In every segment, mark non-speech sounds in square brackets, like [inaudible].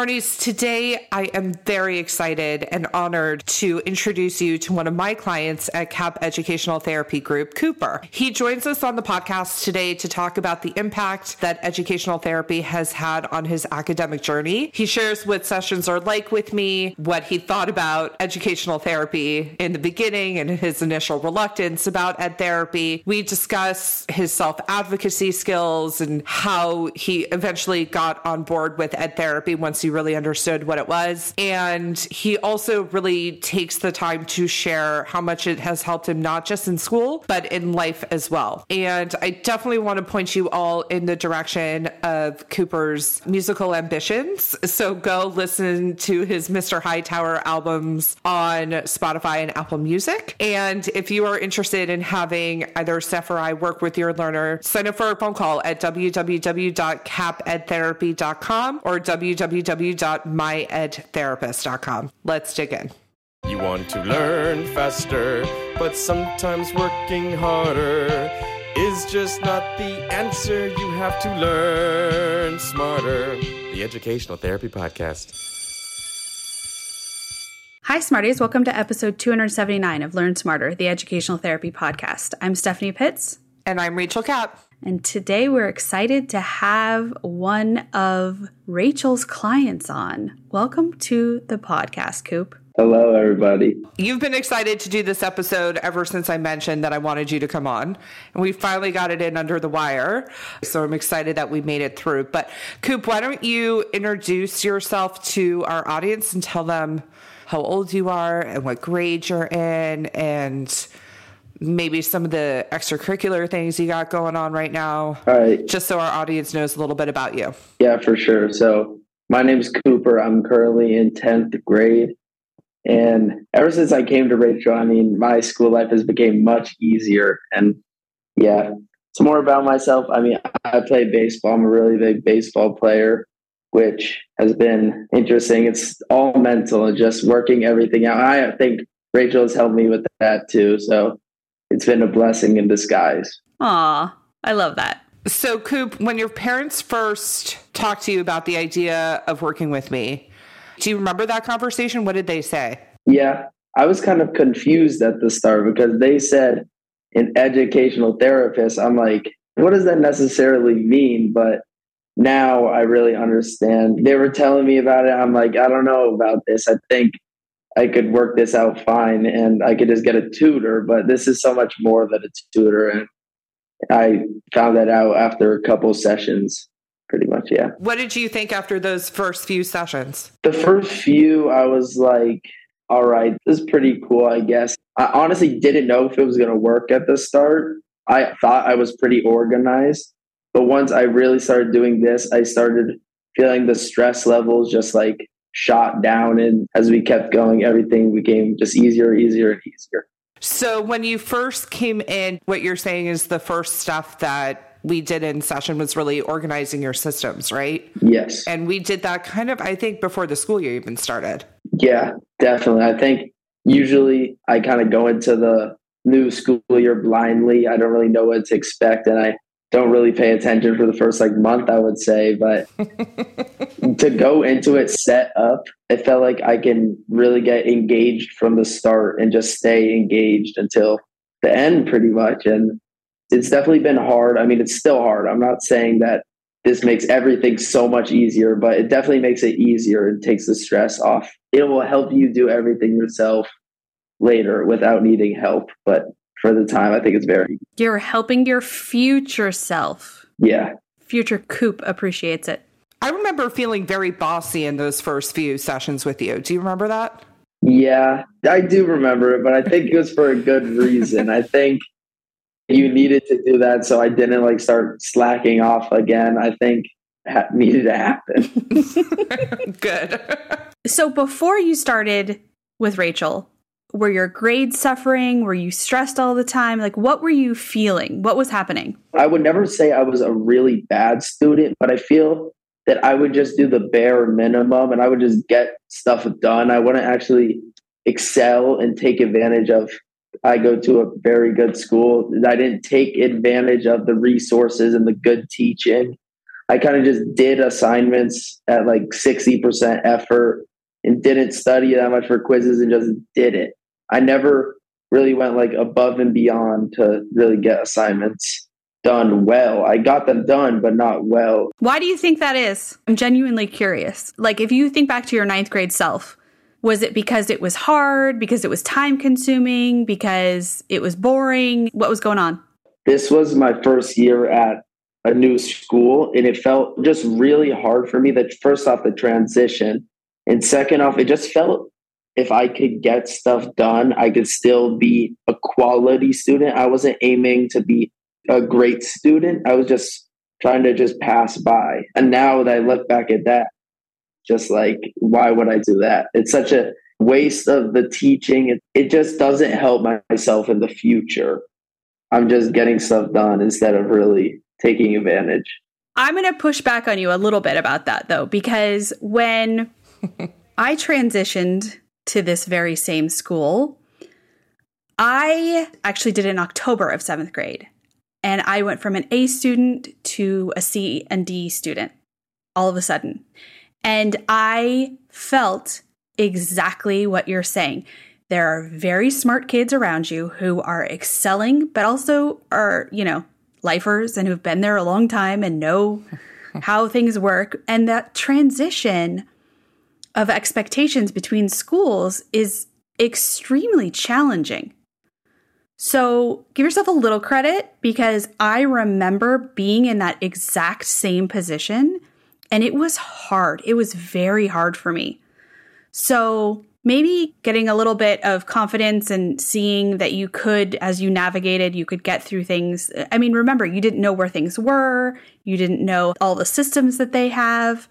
Today I am very excited and honored to introduce you to one of my clients at Kapp Educational Therapy Group, Cooper. He joins us on the podcast today to talk about the impact that educational therapy has had on his academic journey. He shares what sessions are like with me, what he thought about educational therapy in the beginning and his initial reluctance about ed therapy. We discuss his self advocacy skills and how he eventually got on board with ed therapy once he really understood what it was. And he also really takes the time to share how much it has helped him, not just in school, but in life as well. And I definitely want to point you all in the direction of Cooper's musical ambitions. So go listen to his Mr. Hightower albums on Spotify and Apple Music. And if you are interested in having either Steph or I work with your learner, sign up for a phone call at www.kappedtherapy.com or www www.myedtherapist.com. Let's dig in. You want to learn faster, but sometimes working harder is just not the answer. You have to learn smarter. The Educational Therapy Podcast. Hi, Smarties. Welcome to episode 279 of Learn Smarter, the Educational Therapy Podcast. I'm Stephanie Pitts. And I'm Rachel Kapp. And today we're excited to have one of Rachel's clients on. Welcome to the podcast, Coop. Hello, everybody. You've been excited to do this episode ever since I mentioned that I wanted you to come on. And we finally got it in under the wire. So I'm excited that we made it through. But, Coop, why don't you introduce yourself to our audience and tell them how old you are and what grade you're in and maybe some of the extracurricular things you got going on right now. All right. Just so our audience knows a little bit about you. Yeah, for sure. So my name is Cooper. I'm currently in 10th grade. And ever since I came to Rachel, I mean, my school life has become much easier. And yeah, it's more about myself. I mean, I play baseball. I'm a really big baseball player, which has been interesting. It's all mental and just working everything out. I think Rachel has helped me with that too. So it's been a blessing in disguise. Aw, I love that. So, Coop, when your parents first talked to you about the idea of working with me, do you remember that conversation? What did they say? Yeah, I was kind of confused at the start because they said an educational therapist. I'm like, what does that necessarily mean? But now I really understand. They were telling me about it. I'm like, I don't know about this. I think I could work this out fine and I could just get a tutor, but this is so much more than a tutor. And I found that out after a couple sessions, pretty much. Yeah. What did you think after those first few sessions? The first few, I was like, all right, this is pretty cool, I guess. I honestly didn't know if it was going to work at the start. I thought I was pretty organized. But once I really started doing this, I started feeling the stress levels just like shot down. And as we kept going, everything became just easier, easier, and easier. So when you first came in, what you're saying is the first stuff that we did in session was really organizing your systems, right? Yes. And we did that kind of, I think, before the school year even started. Yeah, definitely. I think usually I kind of go into the new school year blindly. I don't really know what to expect. And I don't really pay attention for the first like month, I would say. But [laughs] to go into it set up, it felt like I can really get engaged from the start and just stay engaged until the end, pretty much. And it's definitely been hard. I mean, it's still hard. I'm not saying that this makes everything so much easier, but it definitely makes it easier and takes the stress off. It will help you do everything yourself later without needing help. But for the time. I think it's very. You're helping your future self. Yeah. Future Coop appreciates it. I remember feeling very bossy in those first few sessions with you. Do you remember that? Yeah, I do remember it, but I think it was for a good reason. I think you needed to do that so I didn't like start slacking off again. I think that needed to happen. [laughs] good. [laughs] so before you started with Rachel, were your grades suffering? Were you stressed all the time? Like, what were you feeling? What was happening? I would never say I was a really bad student, but I feel that I would just do the bare minimum and I would just get stuff done. I wouldn't actually excel and take advantage of. I go to a very good school. I didn't take advantage of the resources and the good teaching. I kind of just did assignments at like 60% effort and didn't study that much for quizzes and just did it. I never really went like above and beyond to really get assignments done well. I got them done, but not well. Why do you think that is? I'm genuinely curious. Like, if you think back to your ninth grade self, was it because it was hard, because it was time consuming, because it was boring? What was going on? This was my first year at a new school, and it felt just really hard for me that first off, the transition, and second off, it just felt if I could get stuff done, I could still be a quality student. I wasn't aiming to be a great student. I was just trying to just pass by. And now that I look back at that, just like, why would I do that? It's such a waste of the teaching. It, it just doesn't help myself in the future. I'm just getting stuff done instead of really taking advantage. I'm going to push back on you a little bit about that, though, because when [laughs] I transitioned to this very same school, I actually did it in October of seventh grade. And I went from an A student to a C and D student all of a sudden. And I felt exactly what you're saying. There are very smart kids around you who are excelling, but also are, you know, lifers and who've been there a long time and know [laughs] how things work. And that transition of expectations between schools is extremely challenging. So give yourself a little credit because I remember being in that exact same position and it was hard. It was very hard for me. So maybe getting a little bit of confidence and seeing that you could, as you navigated, you could get through things. I mean, remember, you didn't know where things were, you didn't know all the systems that they have.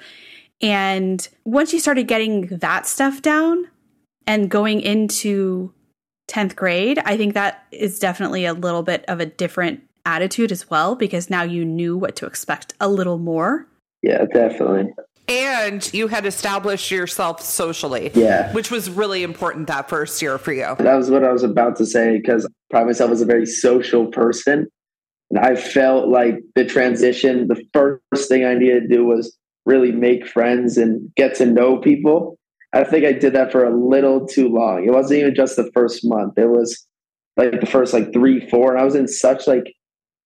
And once you started getting that stuff down and going into 10th grade, I think that is definitely a little bit of a different attitude as well because now you knew what to expect a little more. Yeah, definitely. And you had established yourself socially. Yeah. Which was really important that first year for you. That was what I was about to say because I pride myself as a very social person. And I felt like the transition, the first thing I needed to do was really make friends and get to know people. I think I did that for a little too long. It wasn't even just the first month. It was like the first like three, four, and I was in such like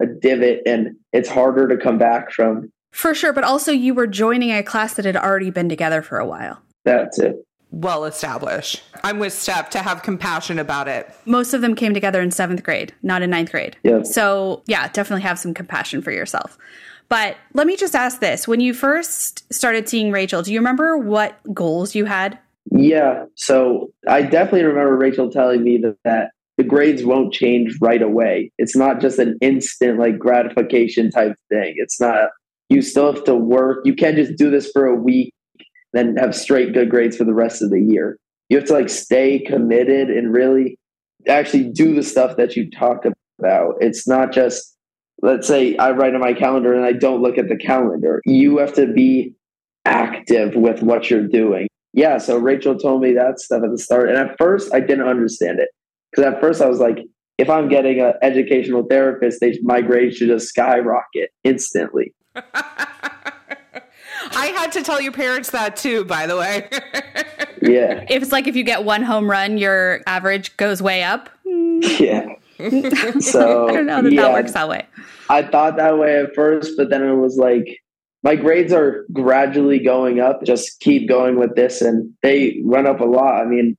a divot, and it's harder to come back from. For sure, but also you were joining a class that had already been together for a while. That's it. Well established. I'm with Steph to have compassion about it. Most of them came together in seventh grade, not in ninth grade. Yep. So, yeah, definitely have some compassion for yourself. But let me just ask this. When you first started seeing Rachel, do you remember what goals you had? Yeah. So I definitely remember Rachel telling me that, that the grades won't change right away. It's not just an instant like gratification type thing. It's not, you still have to work. You can't just do this for a week, then have straight good grades for the rest of the year. You have to like stay committed and really actually do the stuff that you talk about. It's not just, let's say I write on my calendar and I don't look at the calendar. You have to be active with what you're doing. Yeah, so Rachel told me that stuff at the start. And at first, I didn't understand it. Because at first, I was like, if I'm getting an educational therapist, they, my grades should just skyrocket instantly. [laughs] I had to tell your parents that too, by the way. yeah. If it's like if you get one home run, your average goes way up. [laughs] Yeah. [laughs] so I don't know that yeah, that works that way. I thought that way at first, but then it was like my grades are gradually going up. Just keep going with this, and they run up a lot. I mean,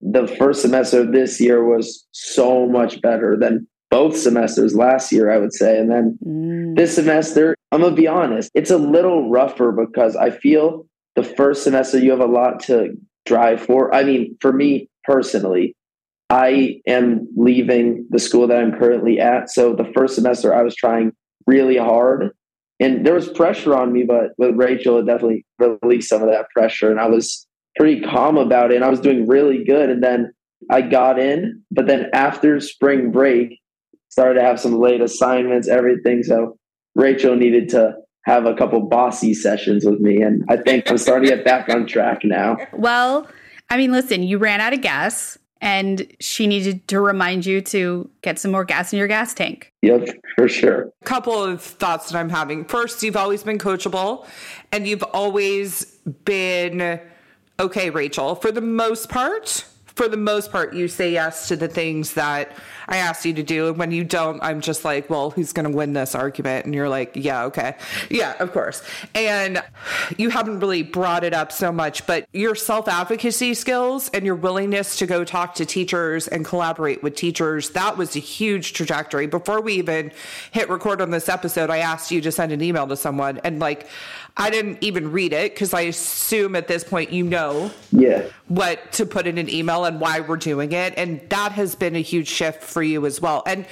the first semester of this year was so much better than both semesters last year, I would say. And then Mm. this semester, I'm gonna be honest, it's a little rougher because I feel the first semester you have a lot to drive for. I mean, for me personally, I am leaving the school that I'm currently at. So the first semester I was trying really hard and there was pressure on me, but with Rachel, it definitely released some of that pressure. And I was pretty calm about it and I was doing really good. And then I got in, but then after spring break, started to have some late assignments, everything. So Rachel needed to have a couple bossy sessions with me. And I think I'm starting to get back on track now. [laughs] Well, I mean, listen, you ran out of gas. And she needed to remind you to get some more gas in your gas tank. Yep, for sure. A couple of thoughts that I'm having. First, you've always been coachable and you've always been okay, Rachel, for the most part for the most part, you say yes to the things that I asked you to do. And when you don't, I'm just like, well, who's going to win this argument? And you're like, yeah, okay. Yeah, of course. And you haven't really brought it up so much, but your self advocacy skills and your willingness to go talk to teachers and collaborate with teachers, that was a huge trajectory. Before we even hit record on this episode, I asked you to send an email to someone. And like, I didn't even read it because I assume at this point you know yeah. what to put in an email and why we're doing it. And that has been a huge shift for you as well. And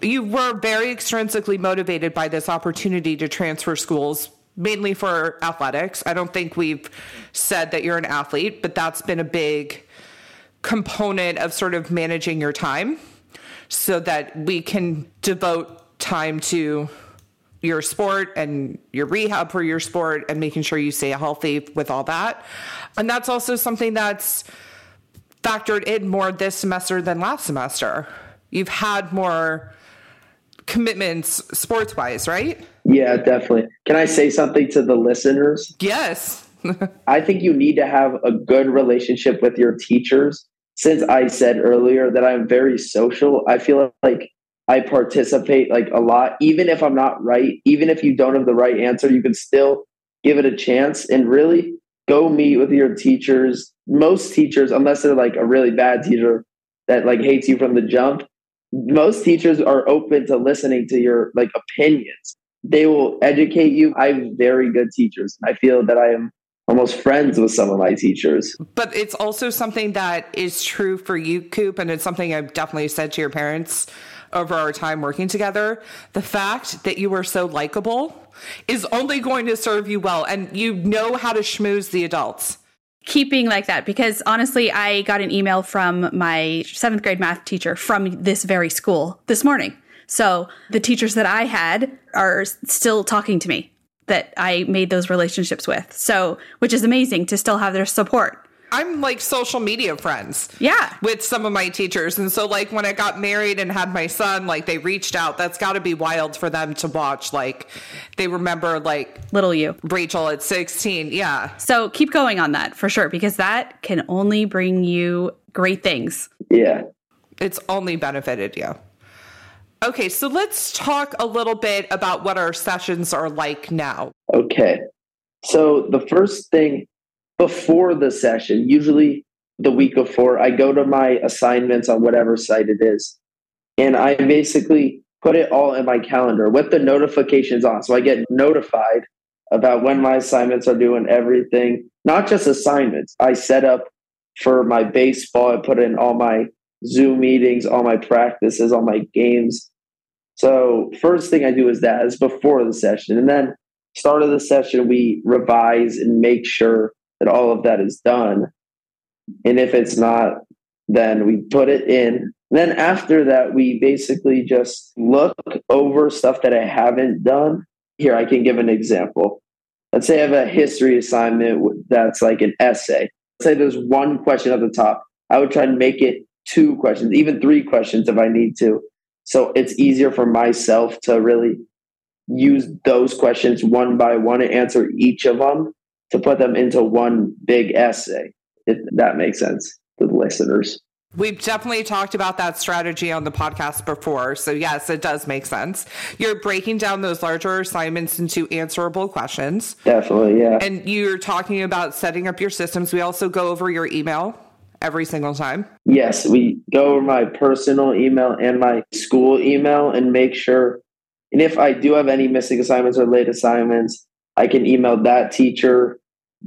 you were very extrinsically motivated by this opportunity to transfer schools mainly for athletics. I don't think we've said that you're an athlete, but that's been a big component of sort of managing your time so that we can devote time to your sport and your rehab for your sport and making sure you stay healthy with all that. And that's also something that's factored in more this semester than last semester. You've had more commitments sports wise, right? Yeah, definitely. Can I say something to the listeners? Yes. [laughs] I think you need to have a good relationship with your teachers. Since I said earlier that I'm very social, I feel like I participate like a lot. Even if I'm not right, even if you don't have the right answer, you can still give it a chance and really go meet with your teachers. Most teachers, unless they're like a really bad teacher that like hates you from the jump, most teachers are open to listening to your like opinions. They will educate you. I have very good teachers. I feel that I am almost friends with some of my teachers. But it's also something that is true for you, Coop, and it's something I've definitely said to your parents over our time working together, the fact that you were so likable is only going to serve you well. And you know how to schmooze the adults. Keeping like that, because honestly, I got an email from my seventh grade math teacher from this very school this morning. So the teachers that I had are still talking to me that I made those relationships with. So, which is amazing to still have their support. I'm like social media friends. Yeah. With some of my teachers. And so like when I got married and had my son, like they reached out. That's got to be wild for them to watch. Like they remember like little you. Rachel at 16. Yeah. So keep going on that for sure because that can only bring you great things. Yeah. It's only benefited you. Okay, so let's talk a little bit about what our sessions are like now. Okay. So the first thing before the session, usually the week before, I go to my assignments on whatever site it is. And I basically put it all in my calendar with the notifications on. So I get notified about when my assignments are due and everything, not just assignments. I set up for my baseball, I put in all my Zoom meetings, all my practices, all my games. So first thing I do is that is before the session. And then start of the session, we revise and make sure that all of that is done. And if it's not, then we put it in. Then after that, we basically just look over stuff that I haven't done. Here, I can give an example. Let's say I have a history assignment that's like an essay. Let's say there's one question at the top. I would try and make it two questions, even three questions if I need to. So it's easier for myself to really use those questions one by one and answer each of them to put them into one big essay, if that makes sense to the listeners. We've definitely talked about that strategy on the podcast before. So, yes, it does make sense. You're breaking down those larger assignments into answerable questions. Definitely, yeah. And you're talking about setting up your systems. We also go over your email every single time. Yes, we go over my personal email and my school email and make sure. And if I do have any missing assignments or late assignments, I can email that teacher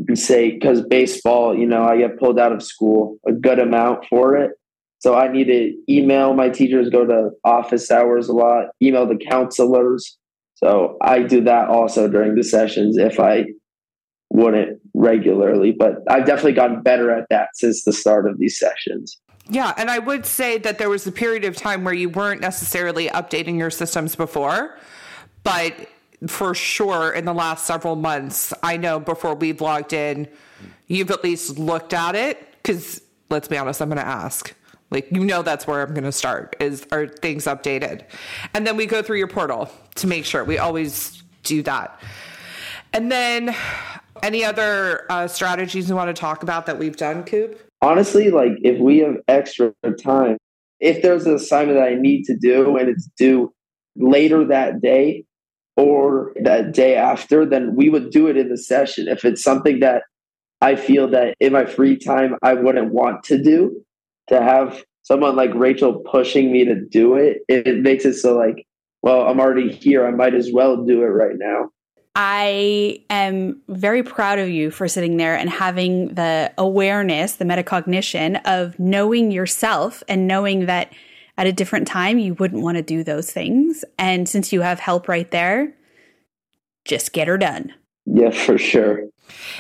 and say, because baseball, you know, I get pulled out of school a good amount for it. So I need to email my teachers, go to office hours a lot, email the counselors. So I do that also during the sessions if I wouldn't regularly. But I've definitely gotten better at that since the start of these sessions. Yeah, and I would say that there was a period of time where you weren't necessarily updating your systems before, but for sure in the last several months, I know before we've logged in, you've at least looked at it. Because let's be honest, I'm going to ask. Like you know that's where I'm going to start is are things updated. And then we go through your portal to make sure. We always do that. And then any other uh, strategies you want to talk about that we've done, Coop? Honestly, like if we have extra time, if there's an assignment that I need to do and it's due later that day or that day after, then we would do it in the session. If it's something that I feel that in my free time I wouldn't want to do, to have someone like Rachel pushing me to do it, it makes it so like, well, I'm already here. I might as well do it right now. I am very proud of you for sitting there and having the awareness, the metacognition of knowing yourself and knowing that at a different time you wouldn't want to do those things. And since you have help right there, just get her done. Yeah, for sure.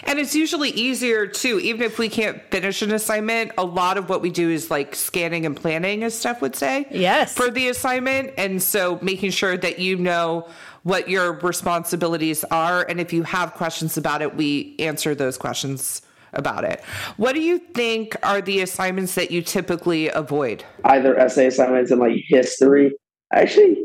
And it's usually easier too, even if we can't finish an assignment. A lot of what we do is like scanning and planning, as Steph would say. Yes. For the assignment. And so making sure that you know what your responsibilities are. And if you have questions about it, we answer those questions about it. What do you think are the assignments that you typically avoid? Either essay assignments and like history. Actually,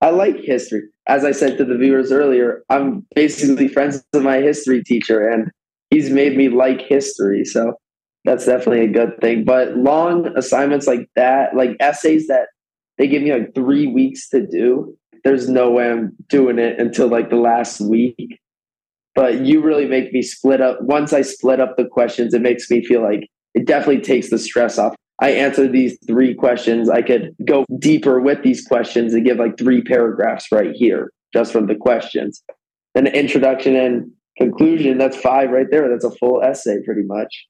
I like history. As I said to the viewers earlier, I'm basically friends with my history teacher and he's made me like history. So that's definitely a good thing. But long assignments like that, like essays that they give me like three weeks to do, there's no way I'm doing it until like the last week. But you really make me split up. Once I split up the questions, it makes me feel like it definitely takes the stress off. I answer these three questions. I could go deeper with these questions and give like three paragraphs right here just from the questions. Then introduction and conclusion, that's five right there. That's a full essay pretty much.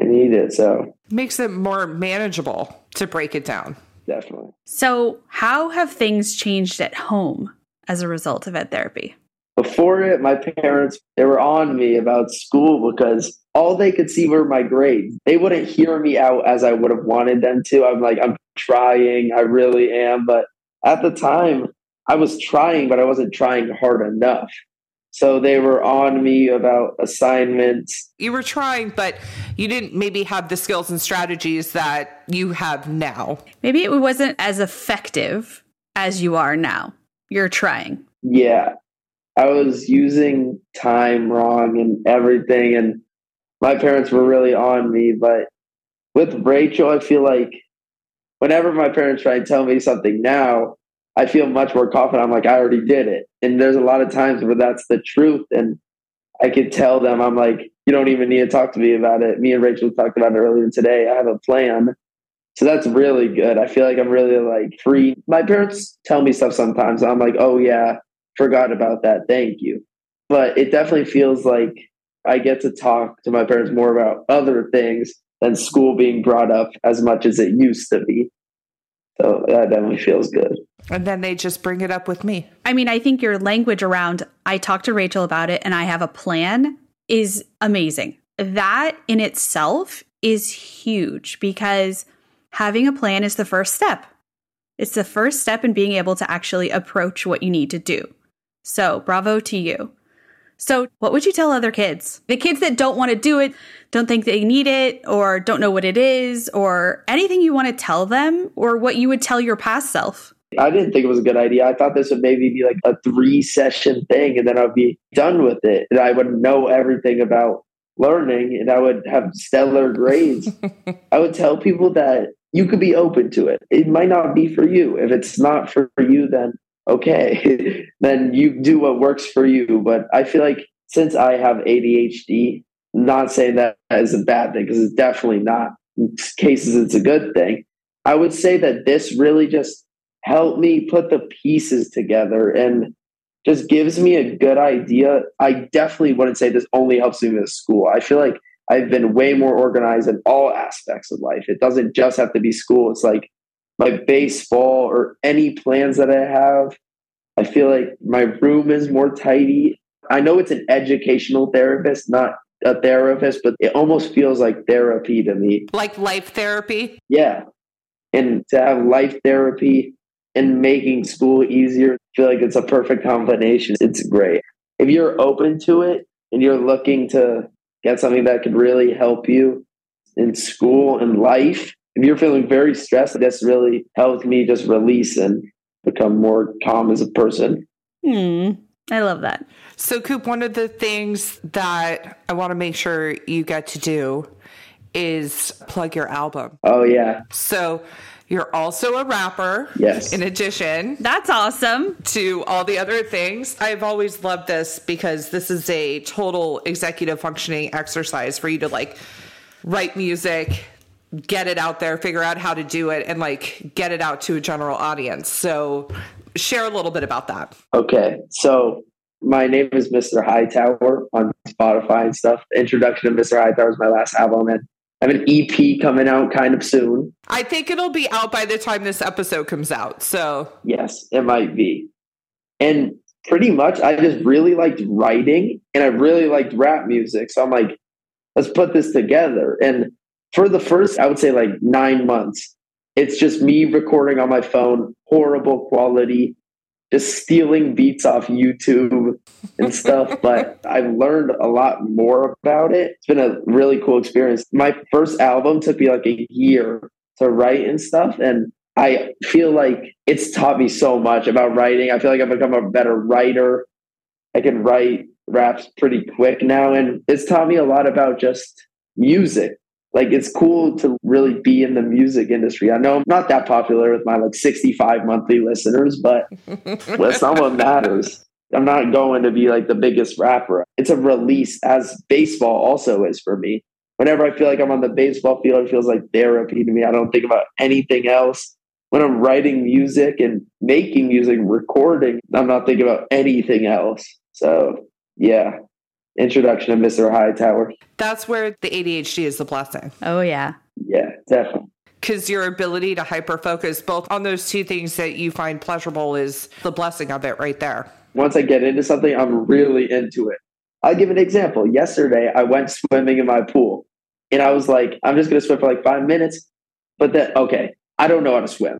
I need it. So makes it more manageable to break it down. Definitely. So, how have things changed at home as a result of ed therapy? Before it, my parents they were on me about school because all they could see were my grades. They wouldn't hear me out as I would have wanted them to. I'm like, I'm trying, I really am. But at the time, I was trying, but I wasn't trying hard enough. So they were on me about assignments. You were trying, but you didn't maybe have the skills and strategies that you have now. Maybe it wasn't as effective as you are now. You're trying. Yeah. I was using time wrong and everything. And my parents were really on me. But with Rachel, I feel like whenever my parents try and tell me something now, I feel much more confident. I'm like, I already did it. And there's a lot of times where that's the truth. And I could tell them, I'm like, you don't even need to talk to me about it. Me and Rachel talked about it earlier today. I have a plan. So that's really good. I feel like I'm really like free. My parents tell me stuff sometimes. I'm like, oh, yeah, forgot about that. Thank you. But it definitely feels like I get to talk to my parents more about other things than school being brought up as much as it used to be. So that definitely feels good. And then they just bring it up with me. I mean, I think your language around, I talked to Rachel about it and I have a plan is amazing. That in itself is huge because having a plan is the first step. It's the first step in being able to actually approach what you need to do. So, bravo to you. So, what would you tell other kids? The kids that don't want to do it, don't think they need it, or don't know what it is, or anything you want to tell them, or what you would tell your past self? I didn't think it was a good idea. I thought this would maybe be like a three session thing and then I'd be done with it. And I would know everything about learning and I would have stellar grades. [laughs] I would tell people that you could be open to it. It might not be for you. If it's not for you, then okay, [laughs] then you do what works for you. But I feel like since I have ADHD, not saying that is a bad thing because it's definitely not. In cases, it's a good thing. I would say that this really just helped me put the pieces together and just gives me a good idea. I definitely wouldn't say this only helps me with school. I feel like I've been way more organized in all aspects of life. It doesn't just have to be school. It's like my baseball or any plans that I have. I feel like my room is more tidy. I know it's an educational therapist, not a therapist, but it almost feels like therapy to me. Like life therapy? Yeah. And to have life therapy and making school easier, I feel like it's a perfect combination. It's great. If you're open to it and you're looking to get something that could really help you in school and life, if you're feeling very stressed, this really helps me just release and become more calm as a person. Hmm. I love that. So, Coop, one of the things that I want to make sure you get to do is plug your album. Oh, yeah. So, you're also a rapper. Yes. In addition That's awesome. to all the other things, I've always loved this because this is a total executive functioning exercise for you to like write music, get it out there, figure out how to do it, and like get it out to a general audience. So, share a little bit about that. Okay. So my name is Mr. Hightower on Spotify and stuff. The introduction to Mr. Hightower is my last album, and I have an EP coming out kind of soon. I think it'll be out by the time this episode comes out. So, Yes, it might be. And pretty much, I just really liked writing and I really liked rap music. So I'm like, let's put this together. And for the first, I would say like nine months, it's just me recording on my phone, horrible quality, just stealing beats off YouTube and stuff. [laughs] but I've learned a lot more about it. It's been a really cool experience. My first album took me like a year to write and stuff. And I feel like it's taught me so much about writing. I feel like I've become a better writer. I can write raps pretty quick now. And it's taught me a lot about just music. Like it's cool to really be in the music industry. I know I'm not that popular with my like 65 monthly listeners, but [laughs] well, someone matters. I'm not going to be like the biggest rapper. It's a release as baseball also is for me. Whenever I feel like I'm on the baseball field, it feels like therapy to me. I don't think about anything else. When I'm writing music and making music, recording, I'm not thinking about anything else. So, yeah, introduction of Mr. Hightower. that's where the ADHD is the blessing. Oh, yeah. Yeah, definitely. Because your ability to hyper focus both on those two things that you find pleasurable is the blessing of it right there. Once I get into something, I'm really into it. I'll give an example. Yesterday, I went swimming in my pool and I was like, I'm just going to swim for like five minutes. But then, okay, I don't know how to swim.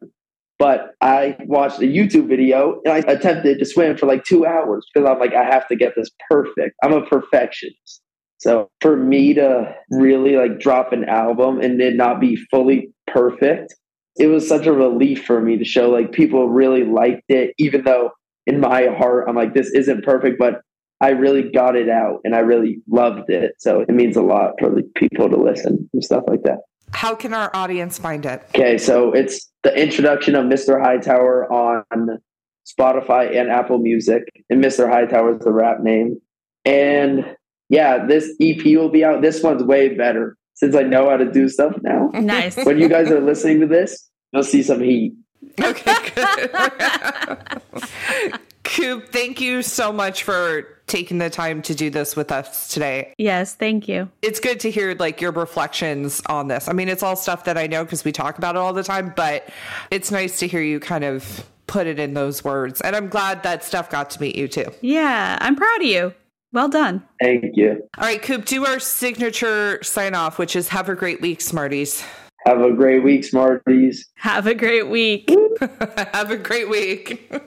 But I watched a YouTube video and I attempted to swim for like two hours because I'm like, I have to get this perfect. I'm a perfectionist. So for me to really like drop an album and it not be fully perfect, it was such a relief for me to show like people really liked it, even though in my heart I'm like, this isn't perfect, but I really got it out and I really loved it. So it means a lot for the people to listen and stuff like that. How can our audience find it? Okay, so it's the introduction of Mr. Hightower on Spotify and Apple Music, and Mr. Hightower is the rap name. And yeah, this EP will be out. This one's way better since I know how to do stuff now. Nice. When you guys are listening to this, you'll see some heat. Okay, good. [laughs] Coop, thank you so much for taking the time to do this with us today. yes, thank you. It's good to hear like your reflections on this. I mean, it's all stuff that I know because we talk about it all the time, but it's nice to hear you kind of put it in those words. And I'm glad that Steph got to meet you too. Yeah, I'm proud of you. Well done. Thank you. All right, Coop, do our signature sign off, which is have a great week, Smarties. Have a great week, Smarties. Have a great week. [laughs] have a great week. [laughs]